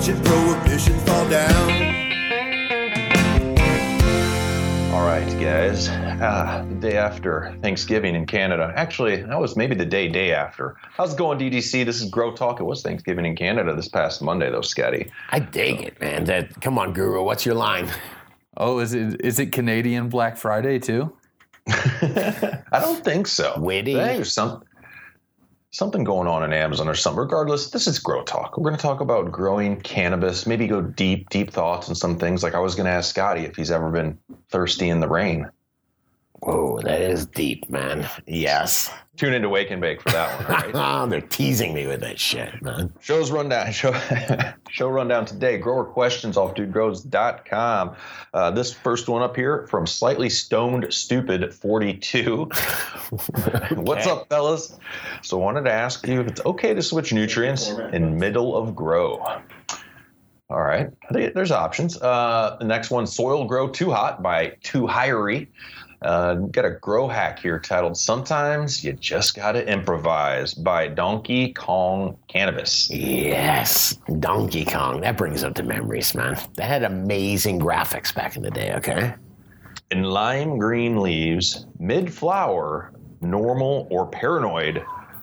watching prohibition fall down. All right, guys. Uh, the day after Thanksgiving in Canada. Actually, that was maybe the day day after. How's it going, DDC? This is Grow Talk. It was Thanksgiving in Canada this past Monday, though, Scotty. I dig it, man. That, come on, Guru. What's your line? Oh, is it is it Canadian Black Friday too? I don't think so. Witty. I think there's some something going on in Amazon or something. Regardless, this is Grow Talk. We're going to talk about growing cannabis. Maybe go deep, deep thoughts on some things. Like I was going to ask Scotty if he's ever been thirsty in the rain. Whoa, that is deep, man. Yes. Tune into Wake and Bake for that one. All right. They're teasing me with that shit, man. Show's rundown. Show, show rundown today. Grower questions off dudegrows.com. Uh, this first one up here from Slightly Stoned Stupid 42. What's up, fellas? So, I wanted to ask you if it's okay to switch nutrients in middle of grow. All right, there's options. Uh, the next one, Soil Grow Too Hot by Too Hirey. Uh, got a grow hack here titled Sometimes You Just Gotta Improvise by Donkey Kong Cannabis. Yes, Donkey Kong. That brings up the memories, man. That had amazing graphics back in the day, okay? In lime green leaves, mid flower, normal or paranoid.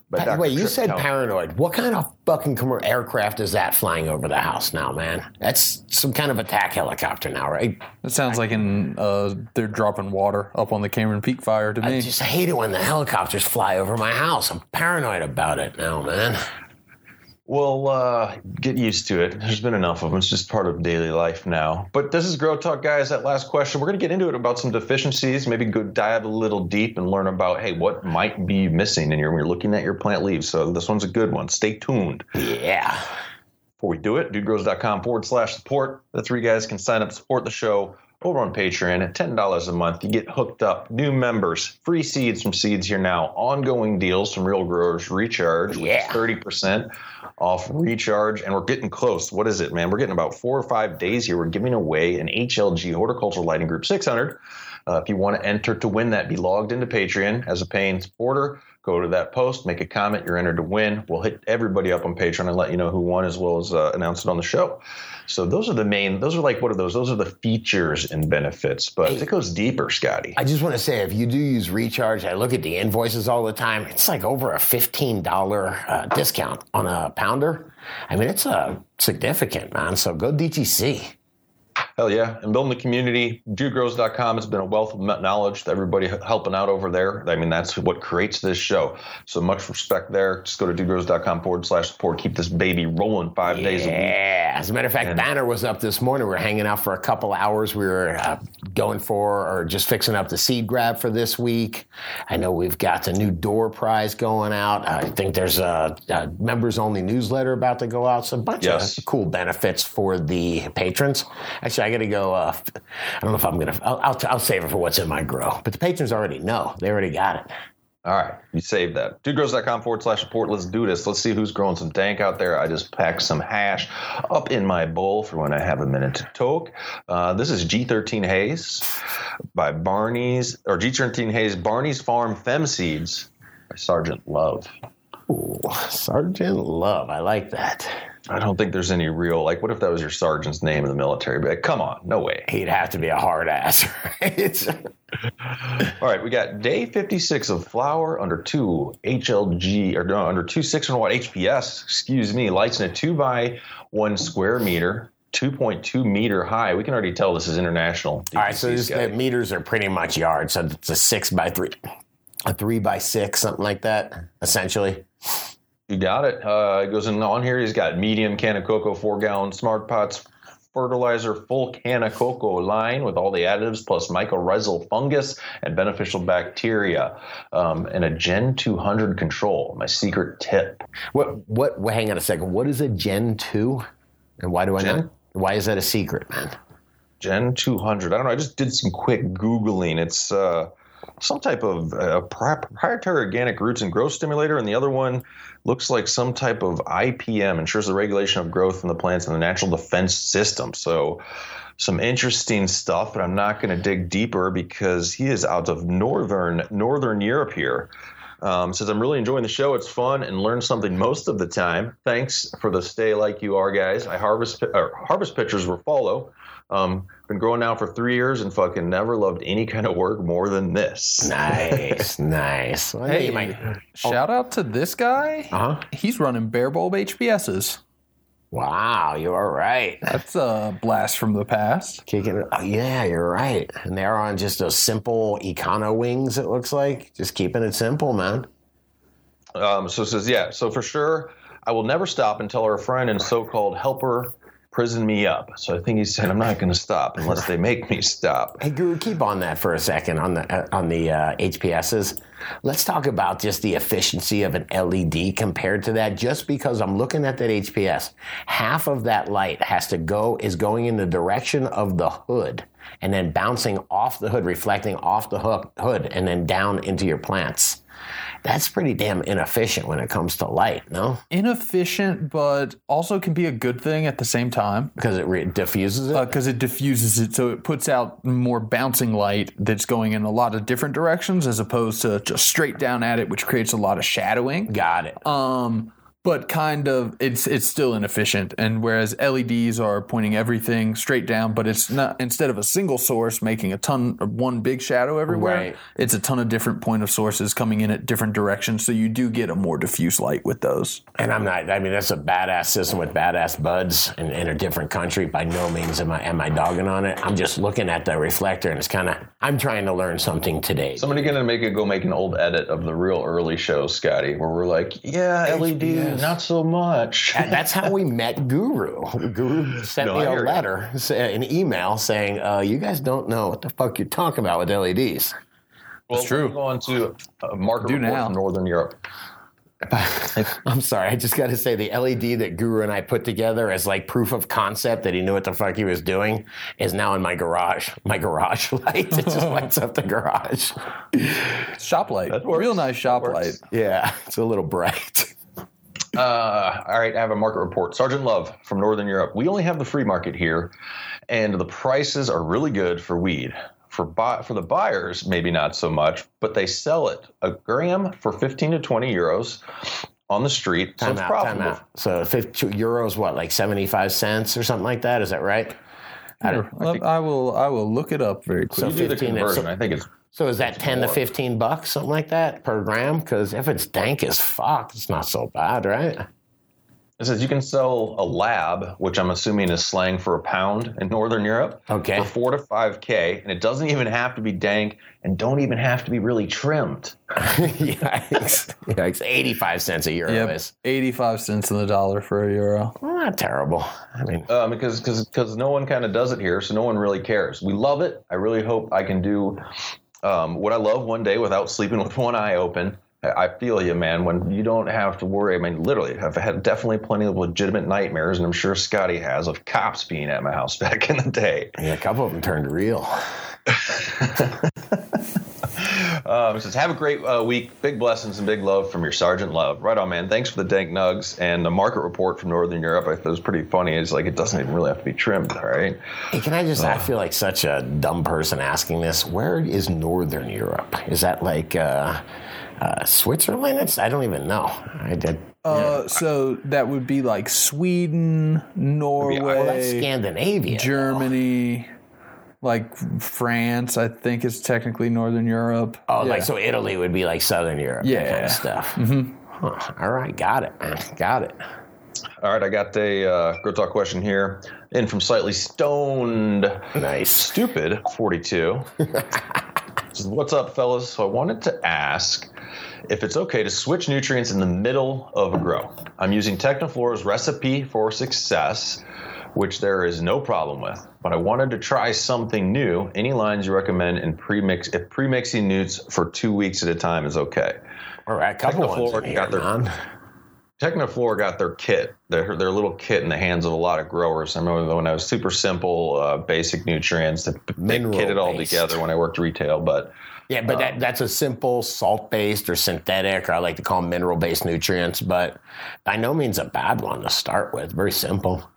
By By the way, you said paranoid. What kind of fucking aircraft is that flying over the house now, man? That's some kind of attack helicopter now, right? It sounds like in uh, they're dropping water up on the Cameron Peak fire to me. I just hate it when the helicopters fly over my house. I'm paranoid about it now, man. Well, uh, get used to it. There's been enough of them. It's just part of daily life now. But this is Grow Talk, guys. That last question, we're going to get into it about some deficiencies, maybe go dive a little deep and learn about, hey, what might be missing in your, when you're looking at your plant leaves. So this one's a good one. Stay tuned. Yeah. Before we do it, dudegrows.com forward slash support. That's where you guys can sign up to support the show over on Patreon at $10 a month. You get hooked up, new members, free seeds from Seeds Here Now, ongoing deals from Real Growers Recharge, which Yeah. is 30% off Recharge. And we're getting close. What is it, man? We're getting about four or five days here. We're giving away an HLG Horticultural Lighting Group 600. Uh, if you want to enter to win that, be logged into Patreon as a paying supporter. Go to that post, make a comment. You're entered to win. We'll hit everybody up on Patreon and let you know who won, as well as uh, announce it on the show. So those are the main. Those are like what are those? Those are the features and benefits. But it goes deeper, Scotty. I just want to say, if you do use Recharge, I look at the invoices all the time. It's like over a fifteen dollar uh, discount on a pounder. I mean, it's uh, significant, man. So go DTC. Hell yeah. And building the community, dudegrows.com has been a wealth of knowledge to everybody helping out over there. I mean, that's what creates this show. So much respect there. Just go to dudegrows.com forward slash support. Keep this baby rolling five days a week. Yeah. As a matter of fact, Banner was up this morning. We were hanging out for a couple hours. We were uh, going for or just fixing up the seed grab for this week. I know we've got a new door prize going out. I think there's a, a members only newsletter about to go out. So a bunch Yes. of cool benefits for the patrons. Actually, I got to go. Uh, I don't know if I'm going to, I'll, I'll, I'll save it for what's in my grow. But the patrons already know. They already got it. All right, you saved that. Dudegrows.com forward slash support. Let's do this. Let's see who's growing some dank out there. I just packed some hash up in my bowl for when I have a minute to talk. Uh, this is G13 Haze by Barney's, or G13 Haze Barney's Farm Fem Seeds by Sergeant Love. Ooh, Sergeant Love. I like that. I don't think there's any real, like, what if that was your sergeant's name in the military? But come on, no way. He'd have to be a hard ass, right? All right, we got day 56 of flower under two HLG or no, under two 600 watt HPS, excuse me, lights in a two by one square meter, 2.2 meter high. We can already tell this is international. All right, so DPC this, the meters are pretty much yards. So it's a six by three, a three by six, something like that, essentially. You got it. Uh, it goes in on here. He's got medium can of cocoa, four gallon smart pots, fertilizer, full can of cocoa line with all the additives plus mycorrhizal fungus and beneficial bacteria, um, and a Gen 200 control. My secret tip. What? What? Well, hang on a second. What is a Gen two, and why do I Gen? know? Why is that a secret, man? Gen 200. I don't know. I just did some quick Googling. It's uh, some type of uh, proprietary organic roots and growth stimulator, and the other one looks like some type of IPM, ensures the regulation of growth in the plants and the natural defense system. So, some interesting stuff, but I'm not going to dig deeper because he is out of northern northern Europe here. Um, says I'm really enjoying the show. It's fun and learn something most of the time. Thanks for the stay like you are, guys. I harvest harvest pictures will follow. Um, been growing now for three years and fucking never loved any kind of work more than this. Nice, nice. Well, Hey, you might- shout out to this guy. uh-huh. He's running bare bulb HPSs. Wow, you're right. That's a blast from the past. Kicking it. Oh, yeah, you're right. And they're on just those simple econo wings, it looks like. Just keeping it simple, man. Um, so it says, yeah, so for sure, I will never stop until our friend and so called helper prison me up. So I think he said, I'm not going to stop unless they make me stop. Hey, Guru, keep on that for a second on the uh, on the uh, HPSs. Let's talk about just the efficiency of an LED compared to that. Just because I'm looking at that HPS, half of that light has to go is going in the direction of the hood and then bouncing off the hood, reflecting off the hook, hood, and then down into your plants. That's pretty damn inefficient when it comes to light, no? Inefficient, but also can be a good thing at the same time Because it re- diffuses it. because it diffuses it, so it puts out more bouncing light that's going in a lot of different directions as opposed to just straight down at it, which creates a lot of shadowing. Got it. Um, but kind of it's it's still inefficient. And whereas LEDs are pointing everything straight down, but it's not instead of a single source making a ton of one big shadow everywhere, Right. it's a ton of different point of sources coming in at different directions. So you do get a more diffuse light with those. And I'm not. I mean, that's a badass system with badass buds in, in a different country. By no means am I am I dogging on it. I'm just looking at the reflector, and it's kind of. I'm trying to learn something today. Somebody gonna make it go make an old edit of the real early show, Scotty, where we're like, yeah, LED, not so much. And that's how we met Guru. Guru sent No, me a hear you. letter, sa- an email saying, uh, "You guys don't know what the fuck you're talking about with LEDs." Well, true. Go on to uh, market Do report now. from Northern Europe. I'm sorry, I just got to say the LED that Guru and I put together as like proof of concept that he knew what the fuck he was doing is now in my garage. My garage light. It just lights up the garage. Shop light, real nice shop light. Yeah, it's a little bright. Uh, all right, I have a market report. Sergeant Love from Northern Europe. We only have the free market here, and the prices are really good for weed. For buy, for the buyers, maybe not so much, but they sell it a gram for 15 to 20 euros on the street. So Time it's out, time profitable. out. So 50 euros, what, like 75 cents or something like that? Is that right? I don't, Well, I will I will look it up very So quickly. You do the 15 is- conversion. I think it's so is that 10 to 15 bucks, something like that per gram? Because if it's dank as fuck, it's not so bad, right? It says you can sell a lab, which I'm assuming is slang for a pound in Northern Europe, Okay. for four to five k, and it doesn't even have to be dank, and don't even have to be really trimmed. Yikes. Yikes. 85 cents a euro Yep, is. eighty-five cents in the dollar for a euro. Well, not terrible. I mean, Um, because because because no one kind of does it here, so no one really cares. We love it. I really hope I can do um, what I love one day without sleeping with one eye open. I I feel you, man. When you don't have to worry. I mean, literally, I've had definitely plenty of legitimate nightmares, and I'm sure Scotty has of cops being at my house back in the day. yeah, a couple of them turned real. Um, it says, have a great uh, week. Big blessings and big love from your Sergeant Love. Right on, man. Thanks for the dank nugs and the market report from Northern Europe. I thought it was pretty funny. It's like it doesn't even really have to be trimmed, all right? Hey, can I just, I feel like such a dumb person asking this. Where is Northern Europe? Is that like uh, uh, Switzerland? It's, I don't even know. I did. Uh, so that would be like Sweden, Norway, Well, that's Scandinavia. Germany, like France. I think is technically Northern Europe. Oh, Yeah. like so Italy would be like Southern Europe, that kind Yeah. of stuff. Huh. All right, got it. Got it. All right, I got a uh, Grow Talk question here. In from Slightly Stoned Nice. Stupid 42. Says, What's up, fellas? So I wanted to ask if it's okay to switch nutrients in the middle of a grow. I'm using Technaflora's recipe for success, which there is no problem with. But I wanted to try something new. Any lines you recommend in premix if premixing newts for two weeks at a time is okay? All right, a couple ones Technaflora in here, got their- man. Technaflora got their kit, their their little kit in the hands of a lot of growers. I remember when I was super simple, uh, basic nutrients, they, they Mineral kit it all together when I worked retail. But Yeah, but that, that's a simple salt-based or synthetic, or I like to call them mineral-based nutrients. But by no means a bad one to start with. Very simple.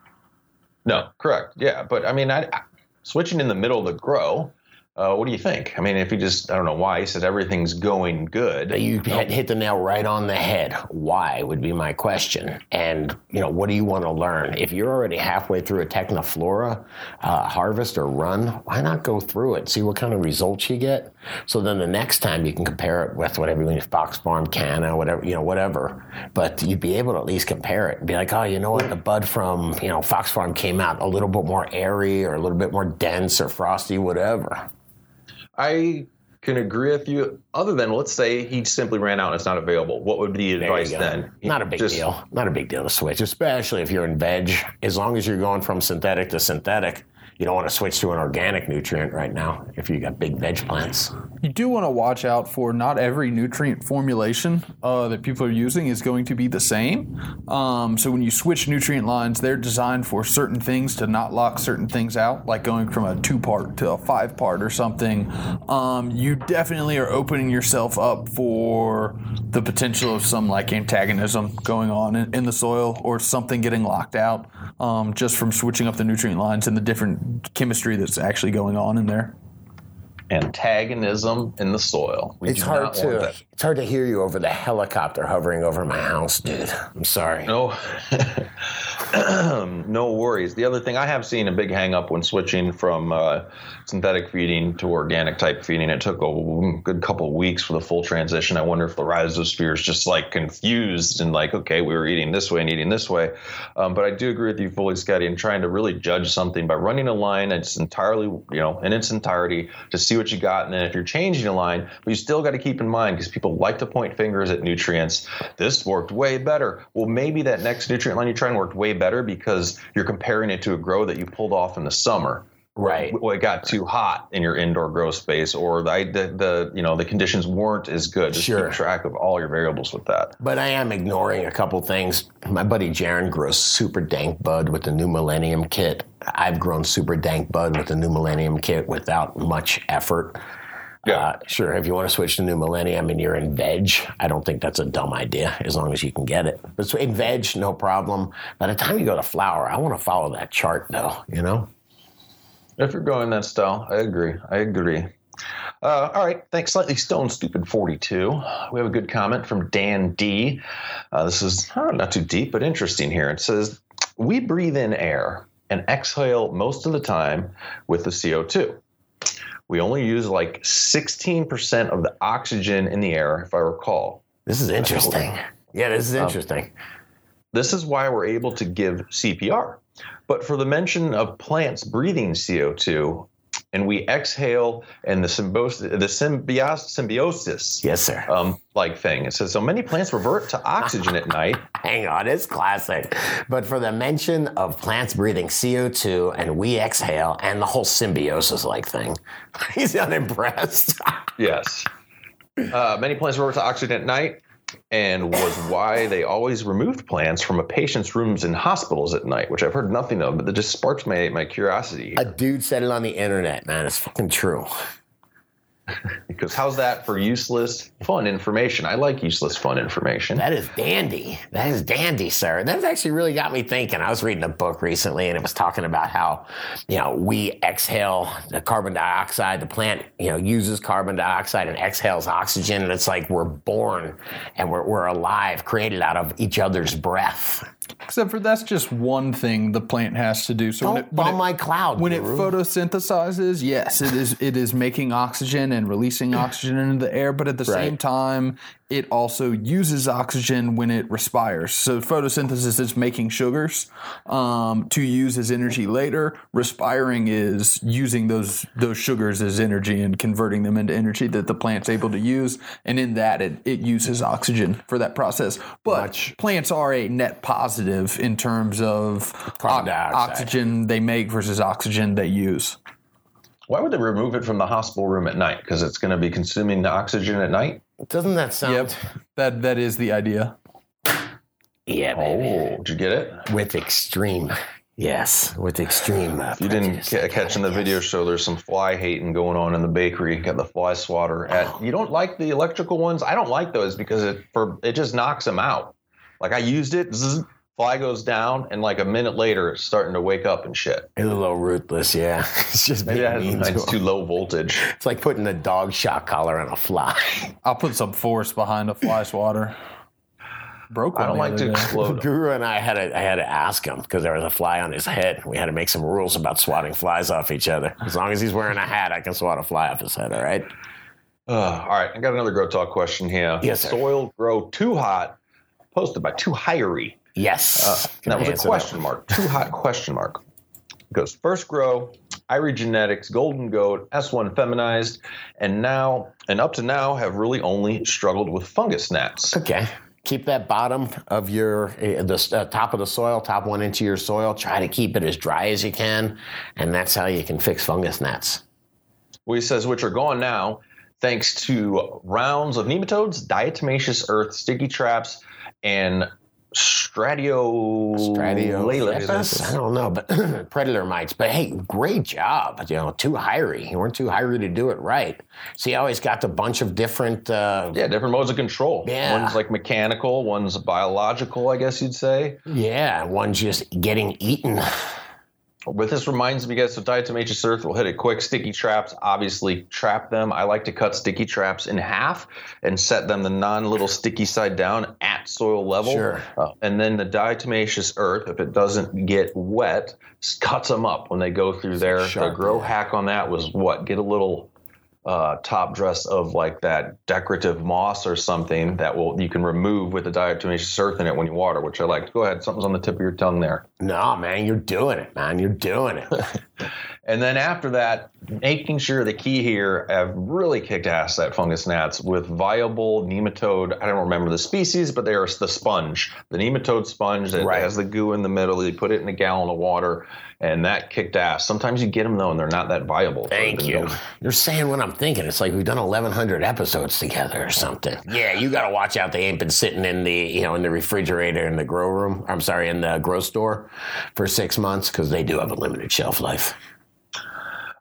No, correct, yeah. But I mean, I, I- switching in the middle the grow, Uh, what do you think? I mean, if you just, I don't know why, he said everything's going good. You hit hit the nail right on the head. Why would be my question. And, you know, what do you want to learn? If you're already halfway through a Technaflora uh, harvest or run, why not go through it, see what kind of results you get? So then the next time you can compare it with whatever, you know, Fox Farm, Canna, whatever, you know, whatever. But you'd be able to at least compare it and be like, oh, you know what? The bud from, you know, Fox Farm came out a little bit more airy or a little bit more dense or frosty, whatever. I can agree with you. Other than let's say he simply ran out and it's not available, what would be the advice then? Not a big Just- deal. Not a big deal to switch, especially if you're in veg. As long as you're going from synthetic to synthetic, you don't want to switch to an organic nutrient right now if you got big veg plants. You do want to watch out for not every nutrient formulation uh, that people are using is going to be the same. Um, so when you switch nutrient lines, they're designed for certain things to not lock certain things out, like going from a two part to a five part or something. Um, you definitely are opening yourself up for the potential of some like antagonism going on in, in the soil or something getting locked out um, just from switching up the nutrient lines and the different chemistry that's actually going on in there. Antagonism in the soil. We It's hard to it's hard to hear you over the helicopter hovering over my house, dude. I'm sorry. No, no worries. The other thing I have seen a big hang up when switching from uh, synthetic feeding to organic type feeding. It took a good couple weeks for the full transition. I wonder if the rhizosphere is just like confused and like, okay, we were eating this way and eating this way. Um, but I do agree with you fully, Scotty, in trying to really judge something by running a line that's entirely, you know, in its entirety to see what you got. And then if you're changing a line, but you still got to keep in mind because people like to point fingers at nutrients. This worked way better. Well, maybe that next nutrient line you're trying worked way better because you're comparing it to a grow that you pulled off in the summer. Right. Well, it got too hot in your indoor grow space, or the, the, the you know the conditions weren't as good. Just Sure. keep track of all your variables with that. But I am ignoring a couple things. My buddy Jaron grows super dank bud with the new Millennium kit. I've grown super dank bud with the new Millennium kit without much effort. Yeah. Uh, sure, if you want to switch to new Millennium and you're in veg, I don't think that's a dumb idea as long as you can get it. But in veg, no problem. By the time you go to flower, I want to follow that chart though, you know? If you're going that style, I agree. I agree. Uh, all right. Thanks, Slightly Stone Stupid 42. We have a good comment from Dan D. Uh, this is not too deep, but interesting here. It says, We breathe in air and exhale most of the time with the CO2. We only use like 16% of the oxygen in the air, if I recall. This is interesting. Yeah, this is um, interesting. This is why we're able to give CPR. But for the mention of plants breathing CO2, and we exhale and the symbiosis, the symbios- symbiosis yes, sir. um, like thing. It says so many plants revert to oxygen at night. Hang on, it's classic. But for the mention of plants breathing CO2 and we exhale and the whole symbiosis like thing, he's unimpressed. Yes. Uh, many plants revert to oxygen at night, and was why they always removed plants from a patient's rooms in hospitals at night, which I've heard nothing of, but that just sparks my my curiosity. A dude said it on the internet, man. It's fucking true. Because how's that for useless fun information? I like useless fun information. That is dandy. That is dandy, sir. That's actually really got me thinking. I was reading a book recently and it was talking about how, you know, we exhale the carbon dioxide. The plant, you know, uses carbon dioxide and exhales oxygen. And it's like we're born and we're, we're alive, created out of each other's breath. Except for that's just one thing the plant has to do. So Don't when it, when bomb it- my cloud. when it photosynthesizes, yes, it is it is making oxygen and releasing oxygen into the air, but at the same time, it also uses oxygen when it respires. So photosynthesis is making sugars um, to use as energy later. Respiring is using those those sugars as energy and converting them into energy that the plant's able to use. And in that, it, it uses oxygen for that process. But Much- plants are a net positive in terms of o- oxygen they make versus oxygen they use. Why would they remove it from the hospital room at night? Because it's going to be consuming the oxygen at night. Doesn't that sound? Yep, that that is the idea. Yeah, baby. Oh, did you get it? With extreme. Yes, with extreme. Uh, You didn't ca- catch in the video show. There's some fly hating going on in the bakery. Got the fly swatter. At you don't like the electrical ones. I don't like those because it for it just knocks them out. Like I used it, zzz, Fly goes down, and like a minute later, it's starting to wake up and shit. It's a little ruthless, yeah. It's just being that mean has, to it's too low voltage. It's like putting a dog shock collar on a fly. I'll put some force behind a fly swatter. Broke one. I don't like to day. explode. Guru and I had to, I had to ask him because there was a fly on his head. We had to make some rules about swatting flies off each other. As long as he's wearing a hat, I can swat a fly off his head. All right. Uh, all right, I got another grow talk question here. Yes, sir. Soil grow too hot, posted by Too Highery. Yes. Uh, that was a question mark. Too hot question mark. It goes first grow, Irie Genetics, Golden Goat, S1 feminized, and now and up to now have really only struggled with fungus gnats. Okay. Keep that bottom of your uh, the uh, top of the soil, top one inch of your soil. Try to keep it as dry as you can, and that's how you can fix fungus gnats. Well, he says which are gone now, thanks to rounds of nematodes, diatomaceous earth, sticky traps, and stradio Stratiolaelaps? I don't know, but predator mites. But hey, great job. You know, too hiry. You weren't too hiry to do it right. See how he's got a bunch of different. Uh, Yeah, different modes of control. Yeah. One's like mechanical, one's biological, I guess you'd say. yeah, one's just getting eaten. But this reminds me, guys, so diatomaceous earth will hit it quick. Sticky traps, obviously, trap them. I like to cut sticky traps in half and set them the non little sticky side down at soil level. Sure. Uh, and then the diatomaceous earth, if it doesn't get wet, cuts them up when they go through there. the grow hack on that was what? Get a little uh, top dress of like that decorative moss or something that will you can remove with the diatomaceous earth in it when you water, which I like. Go ahead, something's on the tip of your tongue there. No, man, you're doing it, man. You're doing it. And then after that, making sure the key here have really kicked ass at fungus gnats with viable nematode. I don't remember the species, but there's the sponge, the nematode sponge that Right. has the goo in the middle. You put it in a gallon of water, and that kicked ass. Sometimes you get them though, and they're not that viable. Thank you. You're saying what I'm thinking. It's like we've done 1,100 episodes together or something. Yeah, you got to watch out. They ain't been sitting in the you know in the refrigerator in the grow room. I'm sorry, in the grow store for six months because they do have a limited shelf life.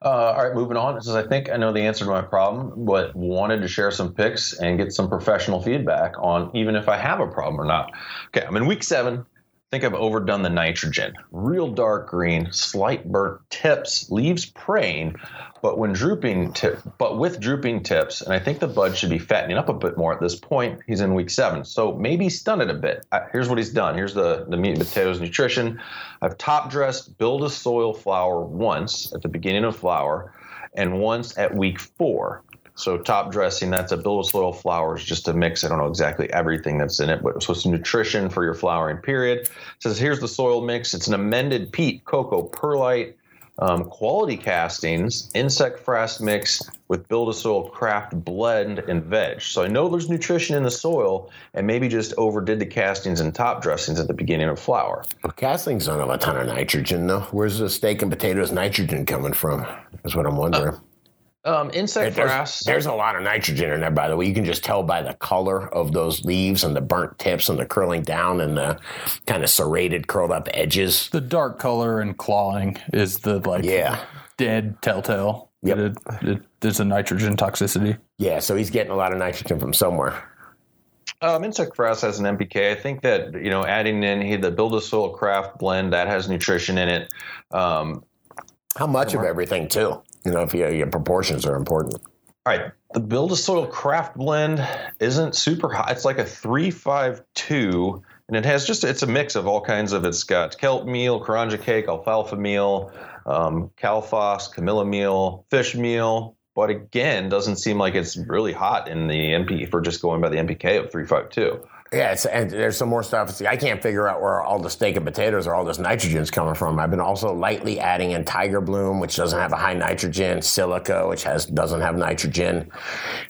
Uh, all right, moving on. It says, I think I know the answer to my problem, but wanted to share some picks and get some professional feedback on even if I have a problem or not. Okay, I'm in week seven. I think I've overdone the nitrogen. Real dark green, slight burnt tips, leaves praying, but when drooping tip, but with drooping tips, and I think the bud should be fattening up a bit more at this point. He's in week seven, so maybe stun it a bit. Here's what he's done. Here's the the meat and potatoes nutrition. I've top dressed build a soil flower once at the beginning of flower, and once at week four. So top dressing, that's a build a soil flowers just a mix. I don't know exactly everything that's in it, but so some nutrition for your flowering period. It says here's the soil mix. It's an amended peat, cocoa, perlite, um, quality castings, insect frass mix with build a soil craft blend and veg. So I know there's nutrition in the soil, and maybe just overdid the castings and top dressings at the beginning of flower. Well, castlings don't have a ton of nitrogen, though. Where's the steak and potatoes nitrogen coming from? Is what I'm wondering. Um, insect There's, frass. there's a lot of nitrogen in there, by the way. You can just tell by the color of those leaves and the burnt tips and the curling down and the kind of serrated, curled up edges. The dark color and clawing is the like Yeah. dead telltale. Yep. that It, it, there's a nitrogen toxicity. Yeah, so he's getting a lot of nitrogen from somewhere. Um, insect frass has an NPK. I think that you know adding in here the build a soil craft blend that has nutrition in it. Um, How much of everything, too? You know, if you, your proportions are important. all right, the build a soil craft blend isn't super high. It's like a three five two, and it has just it's a mix of all kinds of. It's got kelp meal, karanja cake, alfalfa meal, um, calphos, camilla meal, fish meal. But again, doesn't seem like it's really hot in the NP for just going by the NPK of three five two. Yeah, and there's some more stuff. See, I can't figure out where all the steak and potatoes or all this nitrogen's coming from. I've been also lightly adding in Tiger Bloom, which doesn't have a high nitrogen, Silica, which has doesn't have nitrogen,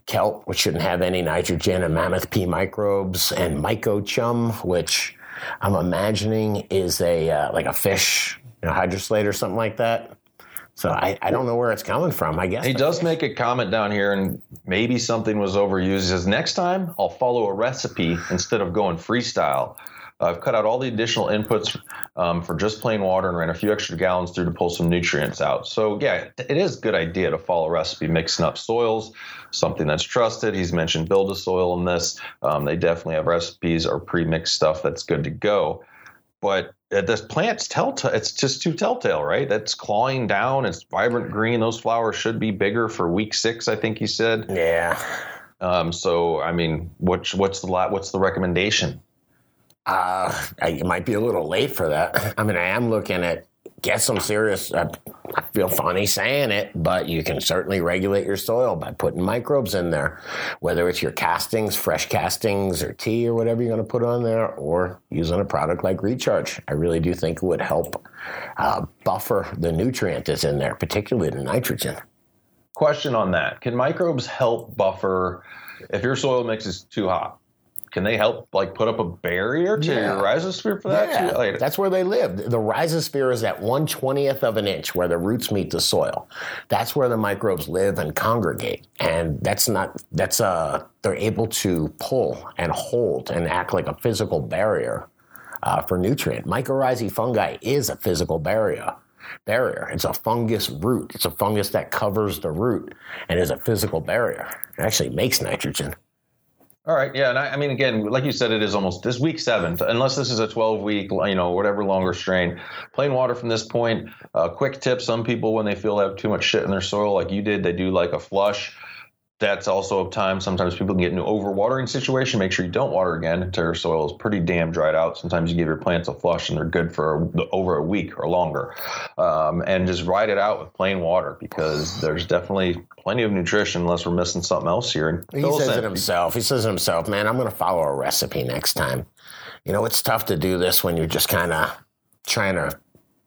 Kelp, which shouldn't have any nitrogen, and Mammoth P microbes, and Mycochum, which I'm imagining is a uh, like a fish you know, hydrolysate or something like that. So I, I don't know where it's coming from. I guess He does make a comment down here, and maybe something was overused. He says, Next time, I'll follow a recipe instead of going freestyle. I've cut out all the additional inputs um, for just plain water and ran a few extra gallons through to pull some nutrients out. So, yeah, it is a good idea to follow a recipe, mixing up soils, something that's trusted. He's mentioned build a soil in this. Um, they definitely have recipes or pre mixed stuff that's good to go. but uh, this plant's telltale. It's just too telltale, right? That's clawing down. It's vibrant green. Those flowers should be bigger for week six. I think you said. Yeah. Um, so I mean, what's what's the la- what's the recommendation? Uh, I, it might be a little late for that. I mean, I am looking at get some serious. I, I feel funny saying it, but you can certainly regulate your soil by putting microbes in there, whether it's your castings, fresh castings, or tea, or whatever you're going to put on there, or using a product like Recharge. I really do think it would help uh, buffer the nutrient that's in there, particularly the nitrogen. Question on that: Can microbes help buffer if your soil mix is too hot? Can they help like put up a barrier to Yeah. your rhizosphere for that? Yeah, too? Like, that's where they live. The rhizosphere is at one twentieth of an inch where the roots meet the soil. That's where the microbes live and congregate, and that's not that's uh they're able to pull and hold and act like a physical barrier uh, for nutrient. Mycorrhizae fungi is a physical barrier. Barrier. It's a fungus root. It's a fungus that covers the root and is a physical barrier. It actually makes nitrogen. All right, yeah, and I, I mean, again, like you said, it is almost this week seven, unless this is a twelve week, you know, whatever longer strain. Plain water from this point. Uh, quick tip: some people, when they feel they have too much shit in their soil, like you did, they do like a flush. That's also a time. Sometimes people can get into overwatering situation. Make sure you don't water again until your soil is pretty damn dried out. Sometimes you give your plants a flush and they're good for over a week or longer. Um, and just ride it out with plain water because there's definitely plenty of nutrition unless we're missing something else here. And He says in. it himself. He says it himself, man, I'm going to follow a recipe next time. You know, it's tough to do this when you're just kind of trying to,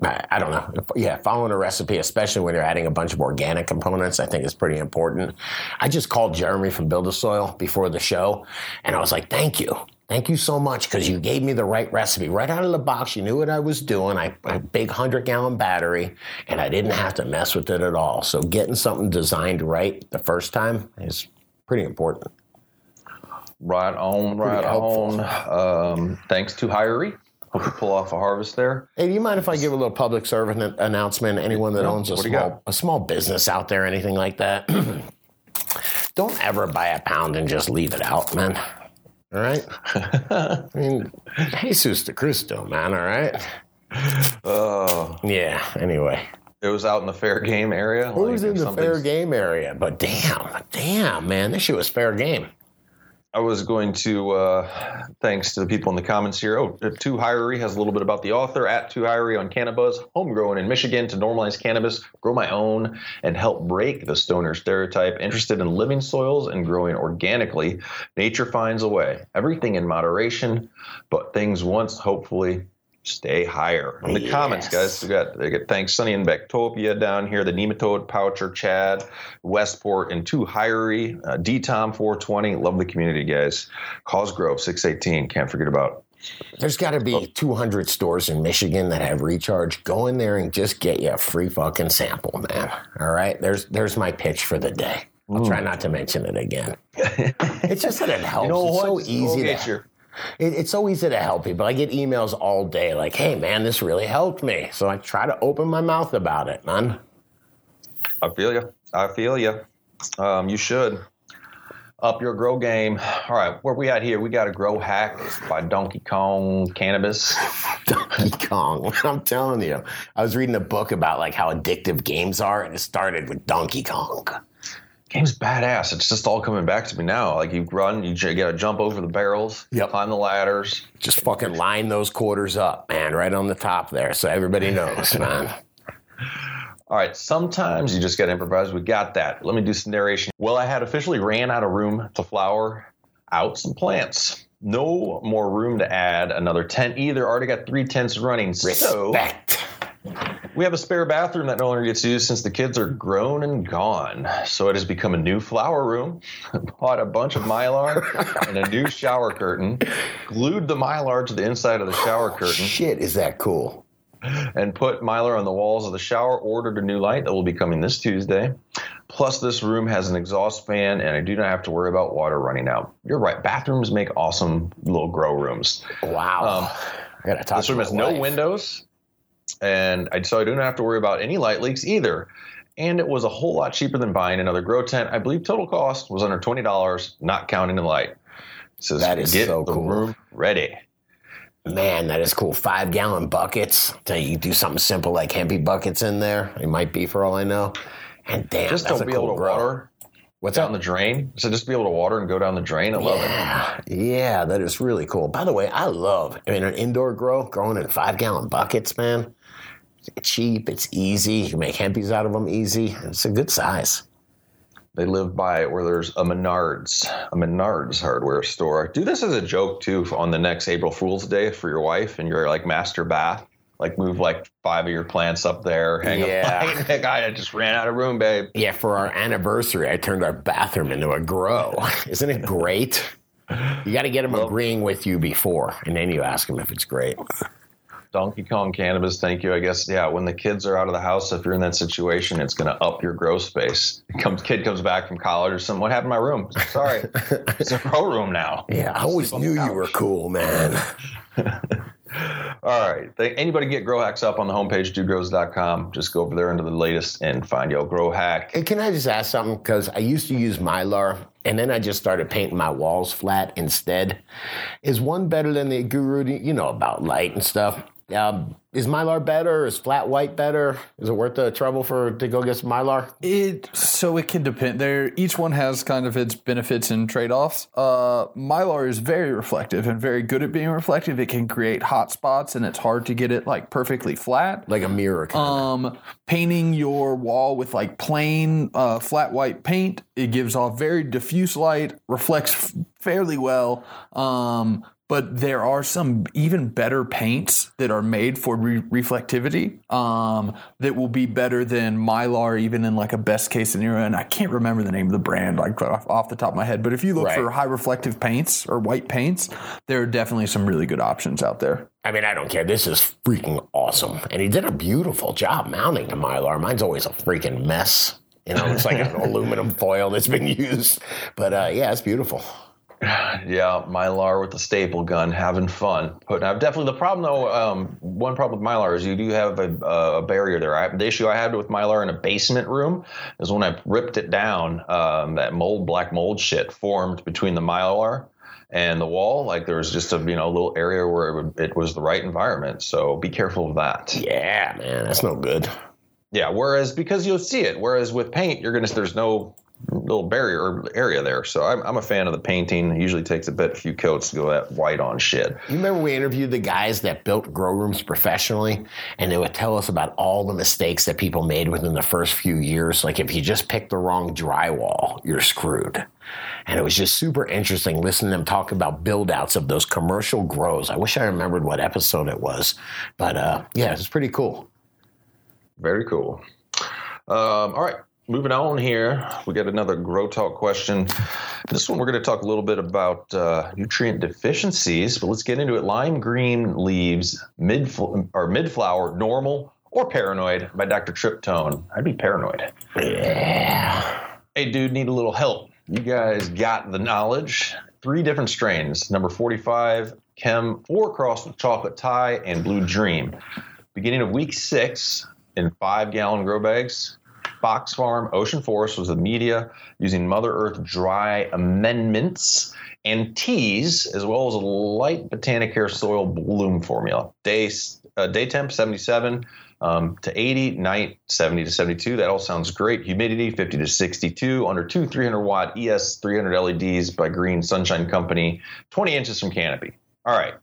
I don't know. Yeah, following a recipe, especially when you're adding a bunch of organic components, I think is pretty important. I just called Jeremy from Build a Soil before the show, and I was like, thank you. Thank you so much because you gave me the right recipe right out of the box. You knew what I was doing. I a big hundred gallon battery, and I didn't have to mess with it at all. So getting something designed right the first time is pretty important. Right on, right on. Um, thanks to Hiree. Pull off a harvest there. Hey, do you mind if I give a little public servant an- announcement? Anyone that owns a what do you small a small business out there, anything like that, don't ever buy a pound and just leave it out, man. All right. I mean, Jesus de Cristo, man. All right. Oh, Yeah. Anyway, it was out in the fair game area. it was like, in the fair game area, but damn, damn, man, this shit was fair game. I was going to, uh, thanks to the people in the comments here. Oh, uh, Hiree has a little bit about the author at Two Hiree on Cannabis, homegrown in Michigan to normalize cannabis, grow my own, and help break the stoner stereotype. Interested in living soils and growing organically, nature finds a way. Everything in moderation, but things once hopefully stay higher. In the comments, guys, we got, they got thanks Sunny and Bactopia down here, the Nematode Poucher, Chad, Westport, and two Hiree, uh, D-Tom 420. Love the community, guys. Cosgrove 618. Can't forget about. There's got to be 200 stores in Michigan that have recharge. Go in there and just get you a free fucking sample, man. All right, there's there's my pitch for the day. I'll try not to mention it again. it's just that it helps. it's so easy Go to it, it's so easy to help people. I get emails all day like, "Hey, man, this really helped me." So I try to open my mouth about it, man. I feel you. I feel you. Um, you should up your grow game. All right, where we at here? We got a grow hack by Donkey Kong Cannabis. Donkey Kong. I'm telling you, I was reading a book about like how addictive games are, and it started with Donkey Kong. Game's badass. It's just all coming back to me now. Like you run, you j- gotta jump over the barrels, Yep. climb the ladders. Just fucking line those quarters up, man, right on the top there, so everybody knows, man. All right, sometimes you just got to improvise. We got that. Let me do some narration. Well, I had officially ran out of room to flower out some plants. No more room to add another tent either. Already got three tents running. So Respect. We have a spare bathroom that no longer gets used since the kids are grown and gone. So it has become a new flower room. Bought a bunch of mylar and a new shower curtain. Glued the mylar to the inside of the shower curtain Shit, is that cool? and put mylar on the walls of the shower. Ordered a new light that will be coming this Tuesday. Plus, this room has an exhaust fan, and I do not have to worry about water running out. You're right. Bathrooms make awesome little grow rooms. Wow. Um, I gotta talk This room has no windows, and I, so I not have to worry about any light leaks either. And it was a whole lot cheaper than buying another grow tent. I believe total cost was under twenty dollars, not counting the light. So That is get so the cool. room ready. Man, that is cool. Five gallon buckets. So you do something simple like hempy buckets in there. It might be for all I know. And damn, Just that's to a be cool able to grow. water What's down up? the drain. So just be able to water and go down the drain. I love it. Yeah, yeah, that is really cool. By the way, I love I mean an indoor grow growing in five gallon buckets, man. It's cheap, it's easy. You can make hempies out of them easy. It's a good size. They live by where there's a Menards, a Menards hardware store. Do this as a joke too on the next April Fool's Day for your wife and your like master bath. Like move like five of your plants up there. Hang Yeah. up. I just ran out of room, babe. Yeah, for our anniversary, I turned our bathroom into a grow. Isn't it great? You got to get them agreeing with you before, and then you ask them if it's great. Donkey Kong Cannabis, thank you. I guess yeah. When the kids are out of the house, if you're in that situation, it's going to up your grow space. Comes kid comes back from college or something. What happened to my room? Sorry, it's a grow room now. Yeah, I always Sleep on the knew you were cool, man. All right. Anybody get grow hacks up on the homepage, dudegrows.com. Just go over there into the latest and find your grow hack. Hey, can I just ask something? Because I used to use Mylar, and then I just started painting my walls flat instead. Is one better than the Guru? You know about light and stuff. Um, is Mylar better? Is flat white better? Is it worth the trouble for to go get some Mylar? It so it can depend. There, each one has kind of its benefits and trade-offs. Uh, Mylar is very reflective and very good at being reflective. It can create hot spots, and it's hard to get it like perfectly flat. Like a mirror kind Um, painting your wall with like plain uh, flat white paint, it gives off very diffuse light, reflects f- fairly well. Um, but there are some even better paints that are made for re- reflectivity um, that will be better than Mylar, even in like a best case scenario. And I can't remember the name of the brand like off, off the top of my head. But if you look Right. for high reflective paints or white paints, there are definitely some really good options out there. I mean, I don't care. This is freaking awesome. And he did a beautiful job mounting the Mylar. Mine's always a freaking mess. You know, it's like an aluminum foil that's been used. But uh, yeah, it's beautiful. Yeah, Mylar with a staple gun, having fun. Putting out definitely the problem though. Um, one problem with Mylar is you do have a, a barrier there. I, the issue I had with Mylar in a basement room is when I ripped it down, um, that mold, black mold shit formed between the Mylar and the wall. Like there was just a you know little area where it, would, it was the right environment. So be careful of that. Yeah, man, that's no good. Yeah. Whereas because you'll see it. Whereas with paint, you're gonna there's no little barrier area there. So I'm, I'm a fan of the painting. It usually takes a bit, a few coats to go that white on shit. You remember we interviewed the guys that built grow rooms professionally, and they would tell us about all the mistakes that people made within the first few years. Like if you just pick the wrong drywall, you're screwed. And it was just super interesting listening to them talk about build outs of those commercial grows. I wish I remembered what episode it was, but uh, yeah, it's pretty cool. Very cool. Um, all right, moving on here. We got another grow talk question. This one we're going to talk a little bit about uh, nutrient deficiencies, but let's get into it. Lime green leaves, mid or mid flower, normal or paranoid by Dr. Triptone. I'd be paranoid. Yeah. Hey, dude, need a little help. You guys got the knowledge. Three different strains number 45, Chem 4 crossed with Chocolate Thai, and Blue Dream. Beginning of week six in five gallon grow bags. Fox Farm Ocean Forest was the media using Mother Earth dry amendments and teas, as well as a light Botanicare soil bloom formula. Day, uh, day temp 77 um, to 80, night 70 to 72. That all sounds great. Humidity 50 to 62. Under two 300 watt ES 300 LEDs by Green Sunshine Company, 20 inches from canopy. All right.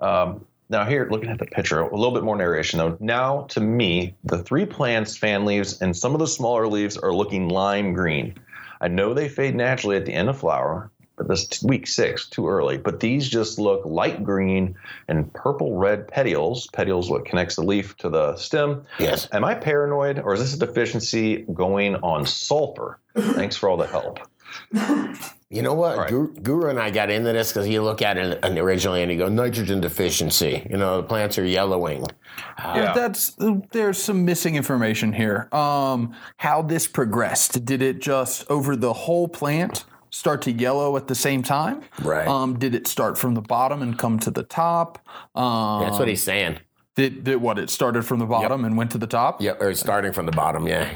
Um, now here, looking at the picture, a little bit more narration though. Now, to me, the three plants, fan leaves, and some of the smaller leaves are looking lime green. I know they fade naturally at the end of flower, but this t- week six, too early. But these just look light green and purple red petioles. Petioles what connects the leaf to the stem. Yes. Am I paranoid, or is this a deficiency going on sulfur? Thanks for all the help. You know what? right. Guru, Guru and I got into this because you look at it originally and you go nitrogen deficiency. You know, the plants are yellowing. Yeah. That's there's some missing information here. Um, how this progressed? Did it just over the whole plant start to yellow at the same time? Right. Um, did it start from the bottom and come to the top? Um, That's what he's saying. did, did what? It started from the bottom and went to the top. Yep, or starting from the bottom. Yeah.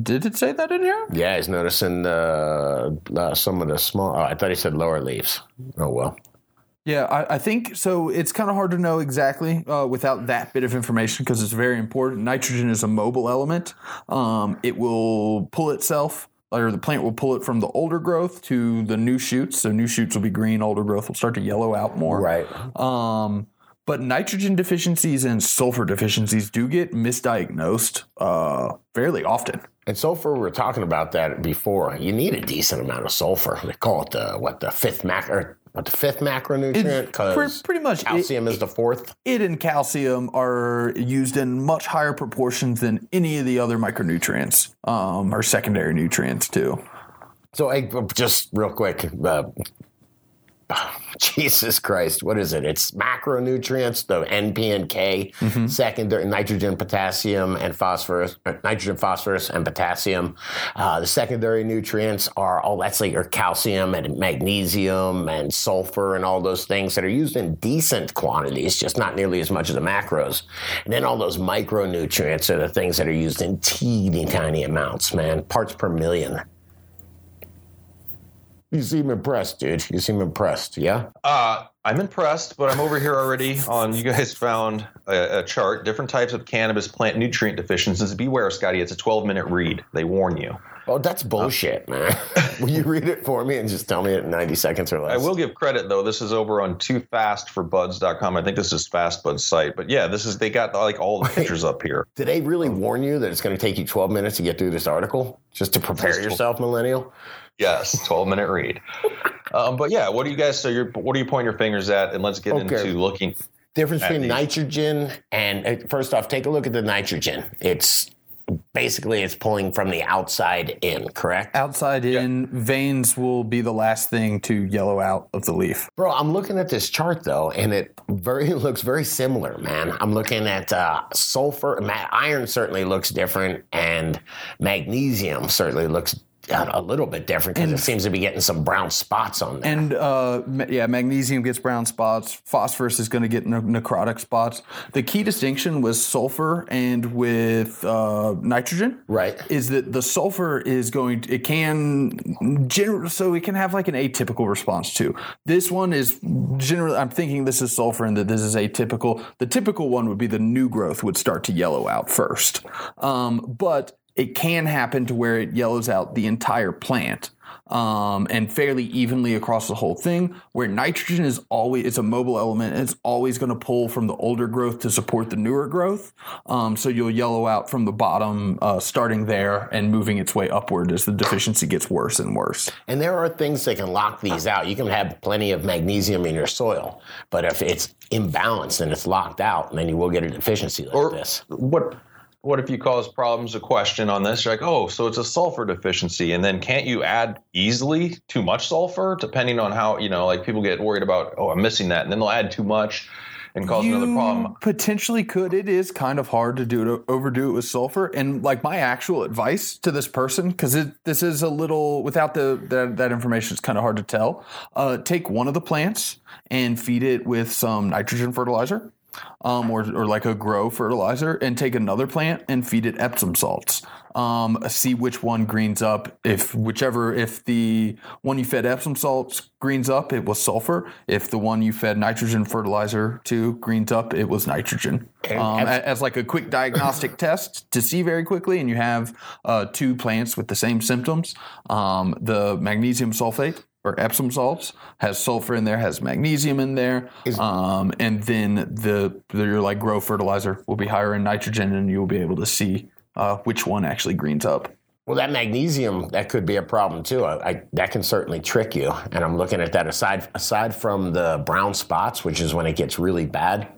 Did it say that in here? Yeah, he's noticing uh, uh, some of the small. Oh, I thought he said lower leaves. Oh well. Yeah, I, I think so. It's kind of hard to know exactly uh, without that bit of information because it's very important. Nitrogen is a mobile element. Um, it will pull itself, or the plant will pull it from the older growth to the new shoots. So new shoots will be green, older growth will start to yellow out more. Right. Um, but nitrogen deficiencies and sulfur deficiencies do get misdiagnosed uh, fairly often. And sulfur, we were talking about that before. You need a decent amount of sulfur. They call it the what the fifth mac or what the fifth macronutrient because pre- pretty much calcium is the fourth. It and calcium are used in much higher proportions than any of the other micronutrients, um, or secondary nutrients too. So I, just real quick, uh, Jesus Christ, what is it? It's macronutrients, the N, P, and K, Mm-hmm. secondary nitrogen, potassium, and phosphorus, uh, nitrogen, phosphorus, and potassium. Uh, the secondary nutrients are all that's like your calcium and magnesium and sulfur and all those things that are used in decent quantities, just not nearly as much as the macros. And then all those micronutrients are the things that are used in teeny tiny amounts, man, parts per million. You seem impressed, dude. You seem impressed, yeah? Uh, I'm impressed, but I'm over here already on. You guys found a, a chart, different types of cannabis plant nutrient deficiencies. Beware, Scotty. It's a 12 minute read. They warn you. Oh, that's bullshit, man. Will you read it for me and just tell me it in 90 seconds or less? I will give credit though. This is over on 2fast4buds.com. I think this is Fastbud's site, but yeah, this is they got like all the pictures up here. Did they really warn you that it's going to take you 12 minutes to get through this article just to prepare yourself, millennial? Yes, 12 minute read. Um, but yeah, what do you guys? So you're what do you point your fingers at? And let's get Okay. into looking. Difference between these. nitrogen and uh, first off, take a look at the nitrogen. It's basically it's pulling from the outside in, correct? Outside in, veins will be the last thing to yellow out of the leaf. Bro, I'm looking at this chart though, and it very looks very similar, man. I'm looking at uh, sulfur, iron certainly looks different, and magnesium certainly looks a little bit different because it seems to be getting some brown spots on there. And uh, yeah, magnesium gets brown spots. Phosphorus is going to get ne- necrotic spots. The key distinction was sulfur and with uh, nitrogen. Right. Is that the sulfur is going? To, it can gener- so it can have like an atypical response too. This one is generally. I'm thinking this is sulfur and that this is atypical. The typical one would be the new growth would start to yellow out first, um, but it can happen to where it yellows out the entire plant um, and fairly evenly across the whole thing. Where nitrogen is always it's a mobile element, and it's always going to pull from the older growth to support the newer growth. Um, so you'll yellow out from the bottom, uh, starting there and moving its way upward as the deficiency gets worse and worse. And there are things that can lock these out. You can have plenty of magnesium in your soil, but if it's imbalanced and it's locked out, then you will get a deficiency like Or this. what? What if you cause problems? A question on this. You're like, oh, so it's a sulfur deficiency, and then can't you add easily too much sulfur, depending on how you know? Like people get worried about, oh, I'm missing that, and then they'll add too much and cause another problem. Potentially could. It is kind of hard to do to overdo it with sulfur. And like my actual advice to this person, because this is a little without the that, that information, it's kind of hard to tell. Uh, take one of the plants and feed it with some nitrogen fertilizer. Um, or, or like a grow fertilizer, and take another plant and feed it Epsom salts. Um, see which one greens up. If whichever, if the one you fed Epsom salts greens up, it was sulfur. If the one you fed nitrogen fertilizer to greens up, it was nitrogen. Um, Ep- a- as like a quick diagnostic test to see very quickly, and you have uh, two plants with the same symptoms. Um, the magnesium sulfate or Epsom salts has sulfur in there, has magnesium in there, um, and then the, the your like grow fertilizer will be higher in nitrogen, and you'll be able to see uh, which one actually greens up. Well, that magnesium that could be a problem too. I, I, that can certainly trick you. And I'm looking at that aside aside from the brown spots, which is when it gets really bad.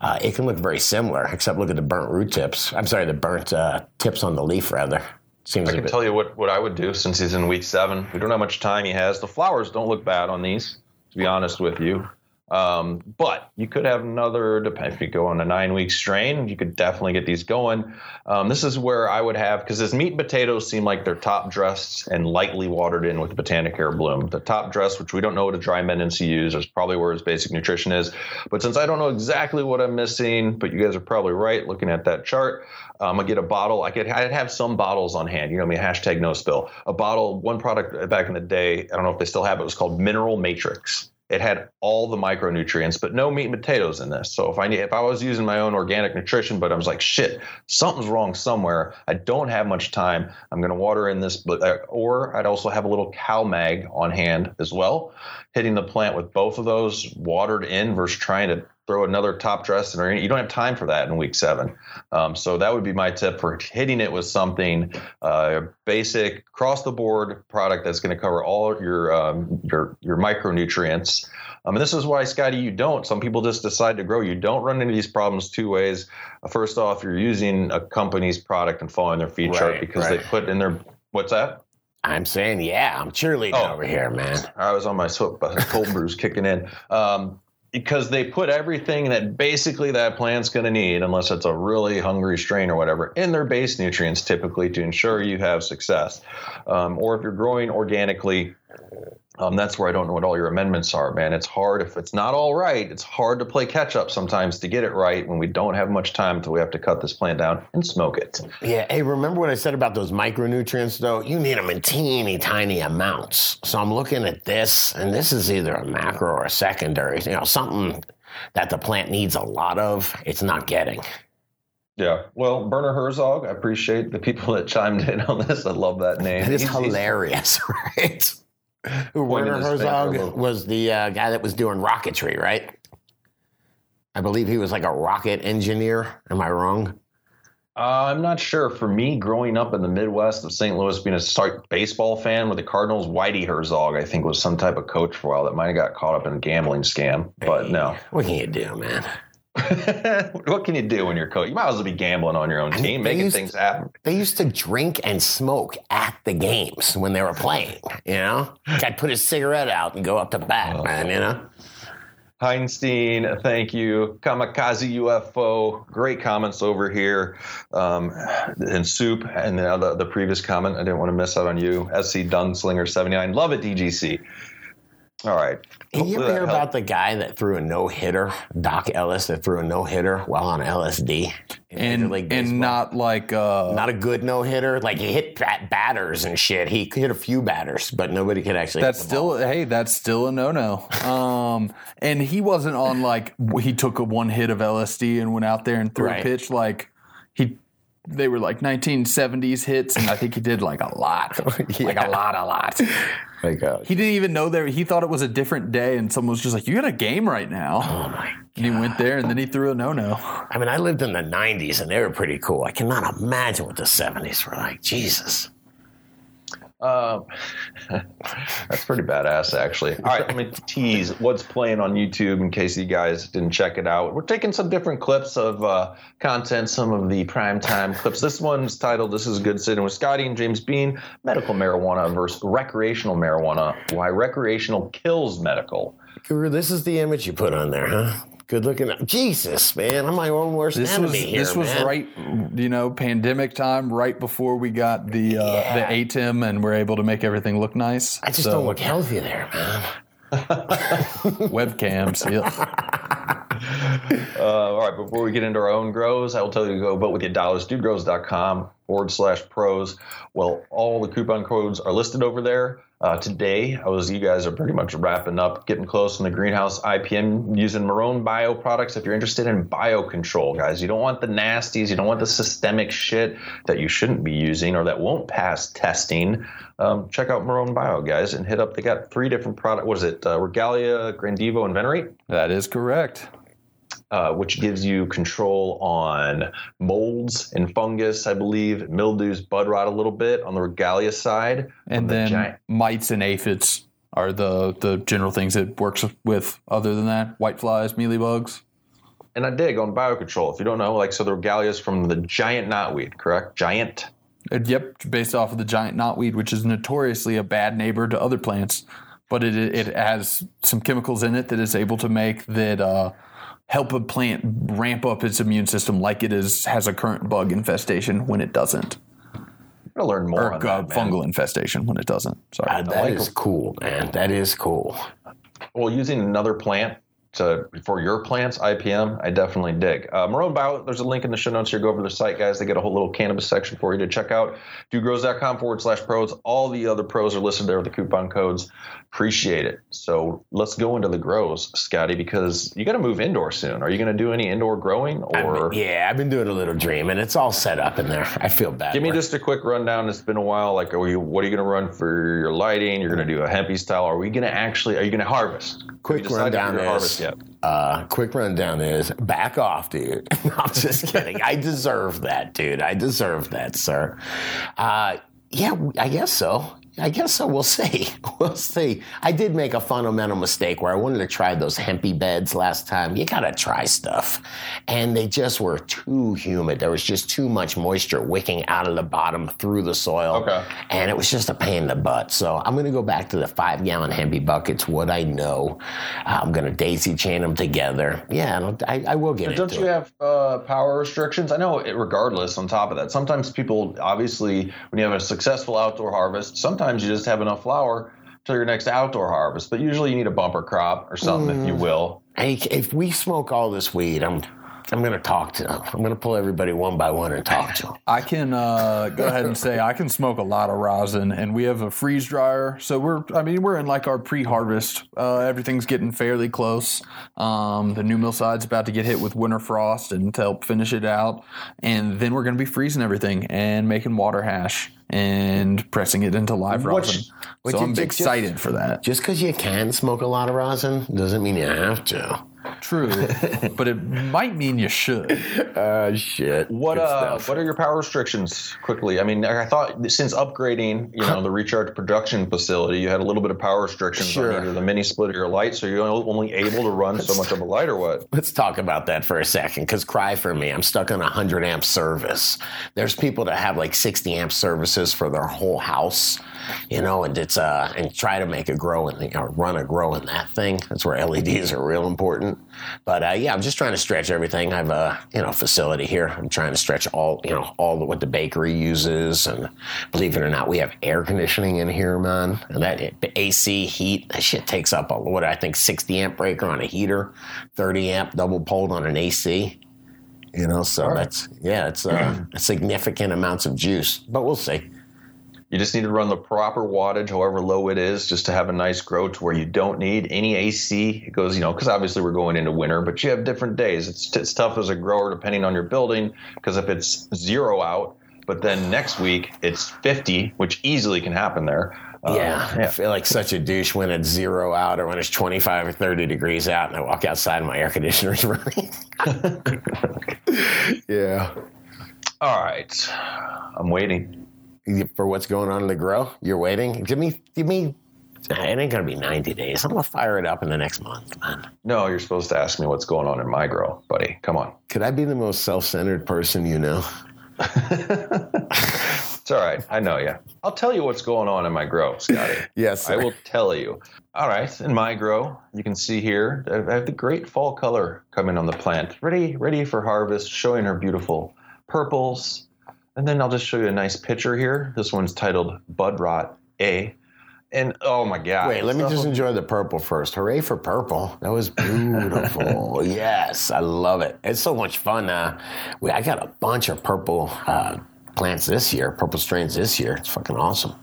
Uh, it can look very similar, except look at the burnt root tips. I'm sorry, the burnt uh, tips on the leaf rather. Seems I can bit. tell you what, what I would do since he's in week seven. We don't know how much time he has. The flowers don't look bad on these, to be honest with you. Um, but you could have another, if you go on a nine week strain, you could definitely get these going. Um, this is where I would have, because his meat and potatoes seem like they're top dressed and lightly watered in with the Botanicare Bloom. The top dress, which we don't know what a dry use, is probably where his basic nutrition is. But since I don't know exactly what I'm missing, but you guys are probably right looking at that chart, um, I get a bottle. I could I'd have some bottles on hand. You know, I mean, hashtag no spill. A bottle, one product back in the day. I don't know if they still have. It was called Mineral Matrix. It had all the micronutrients, but no meat and potatoes in this. So if I if I was using my own organic nutrition, but I was like, shit, something's wrong somewhere. I don't have much time. I'm going to water in this, but uh, or I'd also have a little Cal-Mag on hand as well, hitting the plant with both of those watered in versus trying to throw another top dressing or you don't have time for that in week seven. Um, so that would be my tip for hitting it with something uh, basic, across the board product that's going to cover all your um, your your micronutrients. Um, and this is why, Scotty, you don't. Some people just decide to grow. You don't run into these problems two ways. First off, you're using a company's product and following their feed chart because right. they put in their what's that? I'm saying, yeah, I'm cheerleading Oh. over here, man. I was on my soapbox, cold brews kicking in. Um, because they put everything that basically that plant's going to need, unless it's a really hungry strain or whatever, in their base nutrients typically to ensure you have success. Um, or if you're growing organically, um, that's where I don't know what all your amendments are, man. It's hard if it's not all right. It's hard to play catch up sometimes to get it right when we don't have much time until we have to cut this plant down and smoke it. Yeah. Hey, remember what I said about those micronutrients, though? You need them in teeny tiny amounts. So I'm looking at this, and this is either a macro or a secondary, you know, something that the plant needs a lot of, it's not getting. Yeah. Well, Werner Herzog, I appreciate the people that chimed in on this. I love that name. It is He's- he's- hilarious, right? Who Werner his finger a Herzog was the uh, guy that was doing rocketry, right? I believe he was like a rocket engineer. Am I wrong? Uh, I'm not sure. For me, growing up in the Midwest of St. Louis, being a start baseball fan with the Cardinals, Whitey Herzog, I think, was some type of coach for a while that might have got caught up in a gambling scam. But no. What can you do, man? what can you do when you're coach? You might as well be gambling on your own mean, team, they making used- things happen. They used to drink and smoke at the games when they were playing. You know, guy'd put his cigarette out and go up to bat, man. You know, Heinstein, thank you. Kamikaze UFO, great comments over here. Um, and Soup, and the, the, the previous comment, I didn't want to miss out on you. SC Dunslinger 79, love it, DGC. All right. Did you ever hear helped. about the guy that threw a no hitter, Doc Ellis, that threw a no hitter while on LSD? and and not like uh, not a good no hitter. Like he hit bat- batters and shit. He hit a few batters, but nobody could actually. That's hit the ball. still hey, that's still a no no. Um, and he wasn't on like he took a one hit of LSD and went out there and threw Right. a pitch like he. They were like 1970s hits, and I think he did like a lot, like a lot, a lot. Like uh, He didn't even know there. He thought it was a different day, and someone was just like, "You got a game right now." oh my. And he went there, and then he threw a no no. I mean, I lived in the '90s and they were pretty cool. I cannot imagine what the '70s were like. Jesus. Um, that's pretty badass, actually. All right, let me tease what's playing on YouTube in case you guys didn't check it out. We're taking some different clips of uh, content, some of the primetime clips. This one's titled "This is Good Sitting with Scotty and James Bean: Medical Marijuana versus Recreational Marijuana. Why recreational kills medical." Guru, this is the image you put on there, huh? Good looking. Jesus, man, I'm my own worst This enemy was here, this was man. right, you know, pandemic time, right before we got the uh, Yeah. the ATEM, and we're able to make everything look nice. I just So, don't look healthy there, man. webcams. yeah. Uh, all right, before we get into our own grows, I will tell you to go vote with your dollars, dudegrows.com forward slash pros. Well, all the coupon codes are listed over there. Uh, today, I was you guys are pretty much wrapping up, getting close on the greenhouse IPM using Marrone Bio products. If you're interested in biocontrol, guys, you don't want the nasties, you don't want the systemic shit that you shouldn't be using or that won't pass testing. Um, check out Marrone Bio, guys, and hit up. They got three different products. What is it? Uh, Regalia, Grandivo, and Venerate That is correct. Uh, which gives you control on molds and fungus, I believe, mildews, bud rot a little bit on the regalia side. And the then giant- mites and aphids are the the general things it works with. Other than that, white flies, mealybugs. and I dig on biocontrol. If you don't know, like, so the regalia is from the giant knotweed, correct? Giant. Uh, Yep, based off of the giant knotweed, which is notoriously a bad neighbor to other plants, but it it has some chemicals in it that is able to make that uh, help a plant ramp up its immune system, like it is has a current bug infestation when it doesn't, I'm gonna learn more or on uh, that, man. fungal infestation when it doesn't. Sorry. Uh, that is cool, man. That is cool. Well, using another plant to for your plants, IPM, I definitely dig. Uh, Marrone Bio, there's a link in the show notes here. Go over to the site, guys. They get a whole little cannabis section for you to check out. DudeGrows.com forward slash pros. All the other pros are listed there with the coupon codes. Appreciate it. So let's go into the grows, Scotty, because you got to move indoor soon. Are you going to do any indoor growing or? yeah, I've been doing a little dream, and it's all set up in there. I feel bad. Give me just a quick rundown. It's been a while. Like, are you, what are you going to run for your lighting? You're going to do a hempy style. Are we going to actually? Are you going to harvest? Quick Have you decided if rundown you're harvest is yet? uh, quick rundown is back off, dude. I'm just kidding. I deserve that, dude. I deserve that, sir. Uh, yeah, I guess so. I guess so. We'll see. We'll see. I did make a fundamental mistake where I wanted to try those hempy beds last time. You gotta try stuff, and they just were too humid. There was just too much moisture wicking out of the bottom through the soil, Okay. and it was just a pain in the butt. So I'm gonna go back to the five gallon hempy buckets. What I know, I'm gonna daisy chain them together. Yeah, I, I will get it. Don't you it. have uh, power restrictions? I know. It, regardless, on top of that, sometimes people obviously, when you have a successful outdoor harvest, sometimes you just have enough flour till your next outdoor harvest. But usually, you need a bumper crop or something, if you Mm. will. Hey, if we smoke all this weed, I'm I'm gonna talk to them. I'm gonna pull everybody one by one and talk to them. I can uh, go ahead and say I can smoke a lot of rosin, and we have a freeze dryer. So we're, I mean, we're in like our pre-harvest. Uh, everything's getting fairly close. Um, the new mill side's about to get hit with winter frost and to help finish it out, and then we're going to be freezing everything and making water hash and pressing it into live rosin. which so I'm excited for that. Just because you can smoke a lot of rosin doesn't mean you have to. True, but it might mean you should. Uh, shit. What Good uh, stuff. what are your power restrictions? Quickly, I mean, I thought since upgrading, you know, the recharge production facility, you had a little bit of power restrictions Sure. on either the mini split or your light. So you're only able to run so much of a light, or what? Let's talk about that for a second, because cry for me. I'm stuck on a 100 amp service. There's people that have like 60 amp services for their whole house, you know, and it's uh and try to make a grow in or run a grow in that thing. That's where LEDs are real important. But uh, yeah, I'm just trying to stretch everything. I have a you know facility here. I'm trying to stretch all you know all the, what the bakery uses, and believe it or not, we have air conditioning in here, man. And that the AC heat, that shit takes up a, what I think 60 amp breaker on a heater, 30 amp double poled on an AC. You know, so that's yeah, it's uh, significant amounts of juice, but we'll see. You just need to run the proper wattage, however low it is, just to have a nice grow to where you don't need any AC. It goes, you know, because obviously we're going into winter, but you have different days. It's, it's tough as a grower depending on your building, because if it's zero out, but then next week it's 50, which easily can happen there. Uh, Yeah, I feel like such a douche when it's zero out or when it's 25 or 30 degrees out and I walk outside and my air conditioner's running. yeah. All right. I'm waiting. For what's going on in the grow, you're waiting. Give me, give me. It ain't gonna be 90 days. I'm gonna fire it up in the next month, man. No, you're supposed to ask me what's going on in my grow, buddy. Come on. Could I be the most self-centered person you know? It's all right. I know you. I'll tell you what's going on in my grow, Scotty. Yes, I will tell you. All right, in my grow, you can see here I have the great fall color coming on the plant, ready, ready for harvest, showing her beautiful purples. And then I'll just show you a nice picture here. This one's titled Bud Rot A. And oh my God! Wait, let me just enjoy the purple first. Hooray for purple! That was beautiful. yes, I love it. It's so much fun. Uh, we, I got a bunch of purple uh, plants this year, purple strains this year. It's fucking awesome.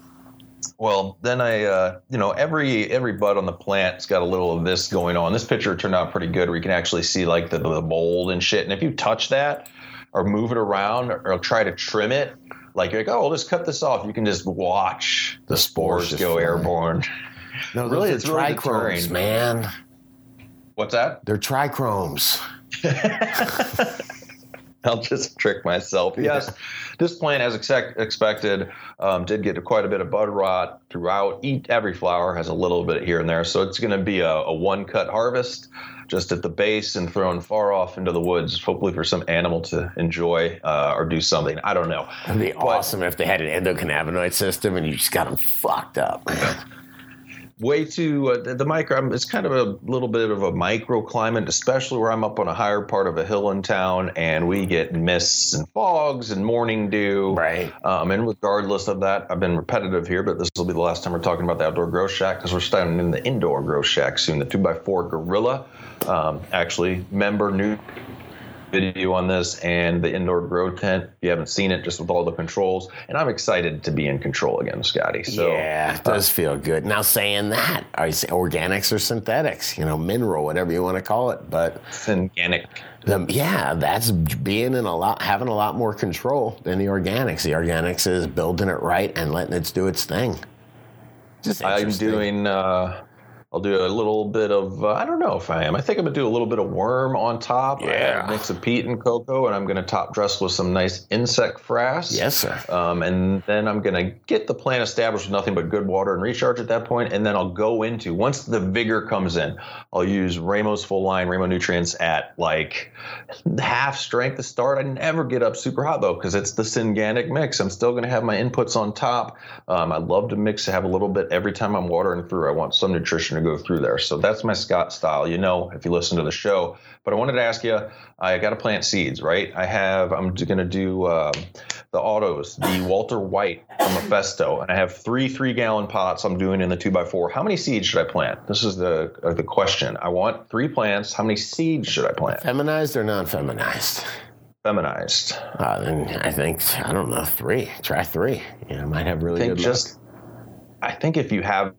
Well, then I, uh, you know, every every bud on the plant's got a little of this going on. This picture turned out pretty good, where you can actually see like the, the mold and shit. And if you touch that or move it around or, or try to trim it, like you're like, oh, let's cut this off. You can just watch the spores go fly. airborne. No, Really, it's really trichromes, man. What's that? They're trichromes. I'll just trick myself. Yes, this plant, as expect, expected, um, did get quite a bit of bud rot throughout. Eat every flower has a little bit here and there, so it's going to be a, a one cut harvest, just at the base and thrown far off into the woods, hopefully for some animal to enjoy uh, or do something. I don't know. It'd be awesome if they had an endocannabinoid system and you just got them fucked up, way too uh, the, the micro. It's kind of a little bit of a microclimate, especially where I'm up on a higher part of a hill in town, and we get mists and fogs and morning dew. Right. Um, and regardless of that, I've been repetitive here, but this will be the last time we're talking about the outdoor grow shack because we're starting in the indoor grow shack soon. The two x four Gorilla, um, actually member new video on this and the indoor grow tent. If you haven't seen it, just with all the controls, and I'm excited to be in control again, Scotty. So yeah, it does feel good. Now, saying that, I say organics or synthetics, you know, mineral, whatever you want to call it. But organic. the, yeah, that's being in a lot, having a lot more control than the organics. The organics is building it right and letting it do its thing. Just I'm doing. Uh, I'll do a little bit of. Uh, I don't know if I am. I think I'm gonna do a little bit of worm on top. Yeah. a mix of peat and cocoa, and I'm gonna top dress with some nice insect frass. Yes, sir. Um, and then I'm gonna get the plant established with nothing but good water and recharge at that point, and then I'll go into once the vigor comes in. I'll use Ramos full line Ramo nutrients at like half strength to start. I never get up super hot though because it's the Synganic mix. I'm still gonna have my inputs on top. Um, I love to mix, to have a little bit every time I'm watering through. I want some nutrition to go through there. So that's my Scott style. You know, if you listen to the show. But I wanted to ask you, I got to plant seeds, right? I have, I'm going to do uh, the autos, the Walter White from Mephisto, and I have three three gallon pots I'm doing in the two by four. How many seeds should I plant? This is the uh, the question. I want three plants. How many seeds should I plant? Feminized or non-feminized? Feminized. Uh, then I think I don't know three. Try three. You know, might have really I think good just, I think if you have,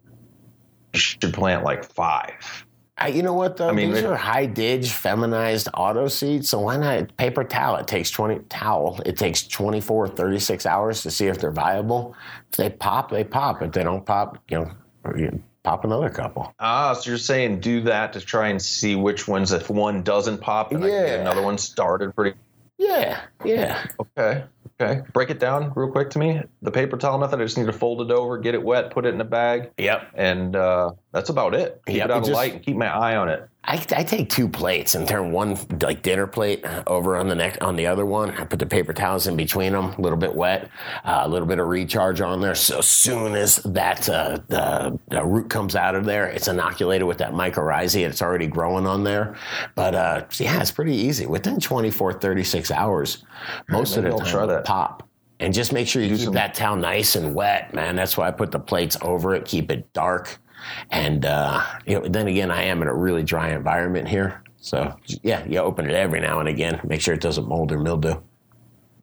should plant like five. Uh, you know what though? I mean, These it- are high dig feminized auto seeds. So why not paper towel? It takes 20 towel. It takes 24, 36 hours to see if they're viable. If they pop, they pop. If they don't pop, you know, you pop another couple. Ah, so you're saying do that to try and see which ones, if one doesn't pop, then I Yeah. get another one started pretty Yeah, yeah. Okay. Okay. Break it down real quick to me. The paper towel method, I just need to fold it over, get it wet, put it in a bag, Yep. and uh, that's about it. Keep Yep, it out of light and keep my eye on it. I, I take two plates and turn one like dinner plate over on the next on the other one. I put the paper towels in between them, a little bit wet, uh, a little bit of recharge on there. So as soon as that uh, the, the root comes out of there, it's inoculated with that mycorrhizae. It's already growing on there. But uh, yeah, it's pretty easy. Within 24, 36 hours, most of the time it'll that. pop. And just make sure you keep some- that towel nice and wet, man. That's why I put the plates over it, keep it dark. And uh, you know, then again, I am in a really dry environment here, so yeah, you open it every now and again. Make sure it doesn't mold or mildew.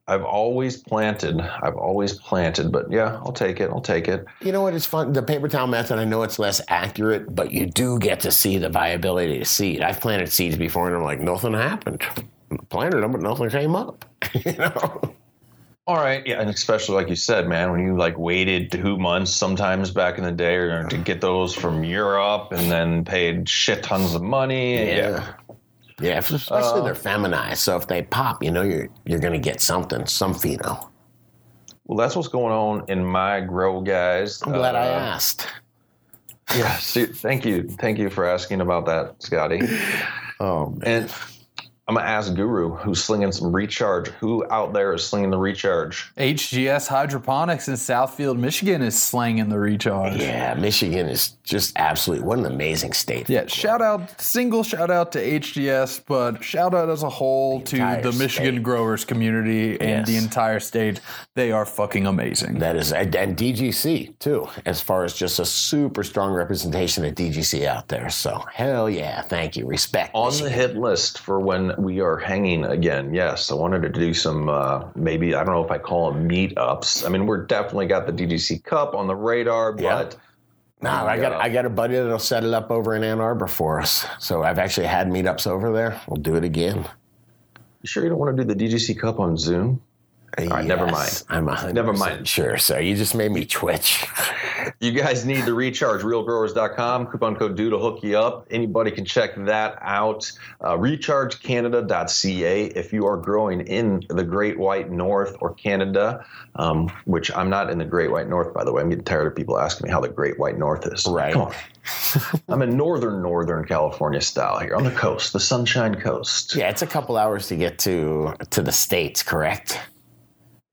I've always planted. I've always planted, but yeah, I'll take it. I'll take it. You know what? It's fun. The paper towel method. I know it's less accurate, but you do get to see the viability of seed. I've planted seeds before, and I'm like, nothing happened. Planted them, but nothing came up. you know. All right. Yeah. And especially like you said, man, when you like waited two months sometimes back in the day or to get those from Europe and then paid shit tons of money. Yeah. Yeah, if- especially they're feminized. So if they pop, you know you're you're gonna get something, some pheno. Well, that's what's going on in my grow, guys. I'm glad I Uh, asked. Yeah. See, thank you. Thank you for asking about that, Scotty. Oh man. And I'm gonna ask Guru, who's slinging some recharge. Who out there is slinging the recharge? HGS Hydroponics in Southfield, Michigan is slinging the recharge. Yeah, Michigan is just absolutely what an amazing state. Yeah, shout out, single shout out to HGS, but shout out as a whole to the Michigan state. growers community and the entire state. They are fucking amazing. That is, and and DGC too, as far as just a super strong representation of DGC out there. So hell yeah, thank you, respect. On Michigan. the hit list for when we are hanging again. Yes, I wanted to do some uh, maybe I don't know if I call them meetups. I mean, we're definitely got the DGC Cup on the radar, Yeah. but No, I got Yeah. I got a buddy that'll set it up over in Ann Arbor for us. So I've actually had meetups over there. We'll do it again. you sure you don't want to do the DGC Cup on Zoom? All right, never mind. I'm a Never mind. Sure, sir. You just made me twitch. You guys need to recharge realgrowers.com. Coupon code DO to hook you up. Anybody can check that out. Uh, rechargecanada.ca if you are growing in the Great White North or Canada, um, which I'm not in the Great White North, by the way. I'm getting tired of people asking me how the Great White North is. Right. Come on. I'm in northern, northern California style here on the coast, the Sunshine Coast. Yeah, it's a couple hours to get to to the states, correct?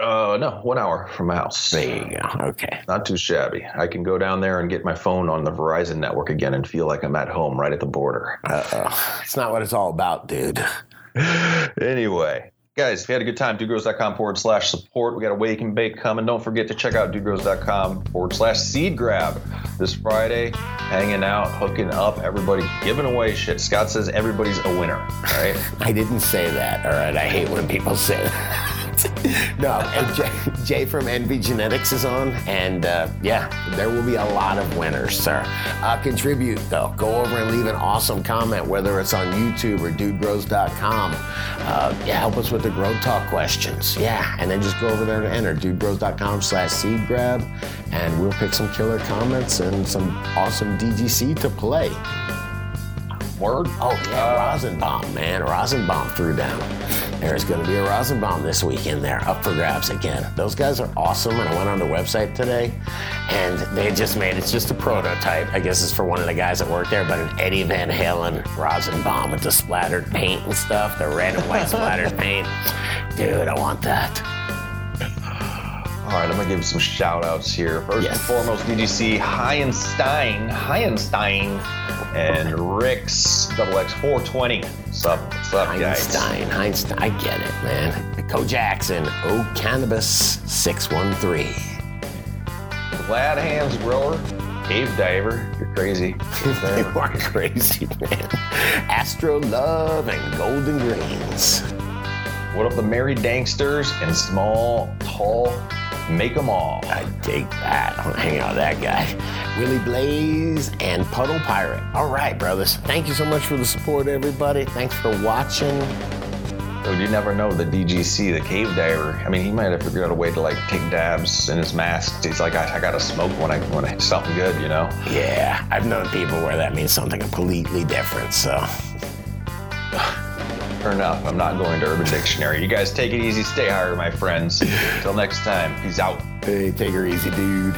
Uh, no, one hour from my house. There you go. Okay. Not too shabby. I can go down there and get my phone on the Verizon network again and feel like I'm at home right at the border. Uh-oh. It's not what it's all about, dude. anyway, guys, if you had a good time, dudegrows.com forward slash support. We got a wake and bake coming. Don't forget to check out dudegrows.com forward slash seed grab this Friday. Hanging out, hooking up, everybody giving away shit. Scott says everybody's a winner. All right. I didn't say that. All right. I hate when people say that. no, and Jay, Jay, from Envy Genetics is on, and uh, yeah, there will be a lot of winners, sir. Uh, contribute though. Go over and leave an awesome comment, whether it's on YouTube or DudeGrows.com. Uh, yeah, help us with the Grow Talk questions. Yeah, and then just go over there to enter DudeGrows.com/slash seed grab, and we'll pick some killer comments and some awesome DGC to play. Word? Oh yeah, uh, Rosin Bomb, man. Rosin Bomb threw down. There's going to be a Rosin Bomb this weekend there, up for grabs again. Those guys are awesome, and I went on their website today, and they just made it's just a prototype. I guess it's for one of the guys that work there, but an Eddie Van Halen Rosin Bomb with the splattered paint and stuff, the red and white splattered paint. Dude, I want that. All right, I'm gonna give you some shout outs here. First yes. and foremost, DGC Heinstein, Heinstein, and Rick's Double X 420. What's up? What's up, guys? Heinstein. I get it, man. Co Jackson, O Cannabis 613. Glad Hands Grower, Cave Diver. You're crazy. you are crazy, man. Astro Love and Golden Greens. What up, the Merry Danksters and Small, Tall Make them all. I take that. I'm hang out with that guy. Willie Blaze and Puddle Pirate. All right, brothers. Thank you so much for the support, everybody. Thanks for watching. Dude, you never know the DGC, the cave diver. I mean, he might have figured out a way to like take dabs in his mask. He's like, I, I gotta smoke when I when I something good, you know? Yeah, I've known people where that means something completely different. So. enough. I'm not going to Urban Dictionary. You guys take it easy. Stay higher, my friends. Until next time, peace out. Hey, take her easy, dude.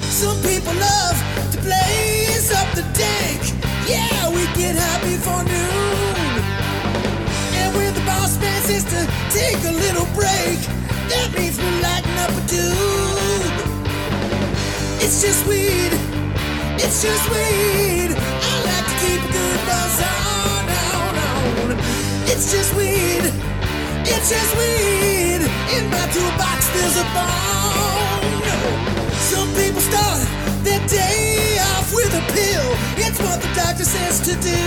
Some people love to blaze up the dank. Yeah, we get happy for noon. And when the boss man says to take a little break, that means we're lighting up a tube. It's just weed. It's just weed. I like to keep a good buzz on. It's just weed. It's just weed. In my toolbox, there's a bone. Some people start their day off with a pill. It's what the doctor says to do.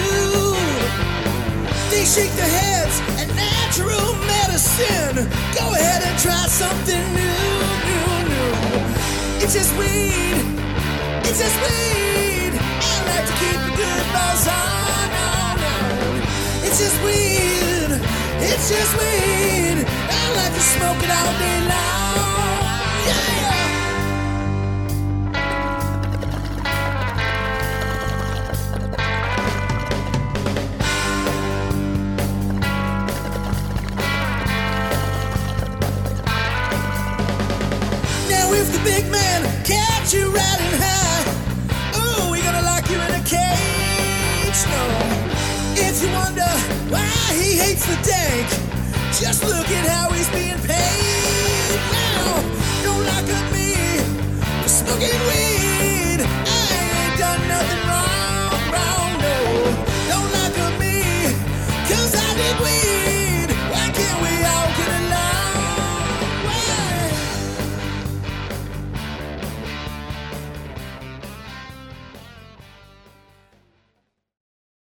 They shake their heads at natural medicine. Go ahead and try something new, new, new. It's just weed. It's just weed. I like to keep a good buzz on. It's just weed. It's just weed. I like to smoke it all day long. Yeah. Look at how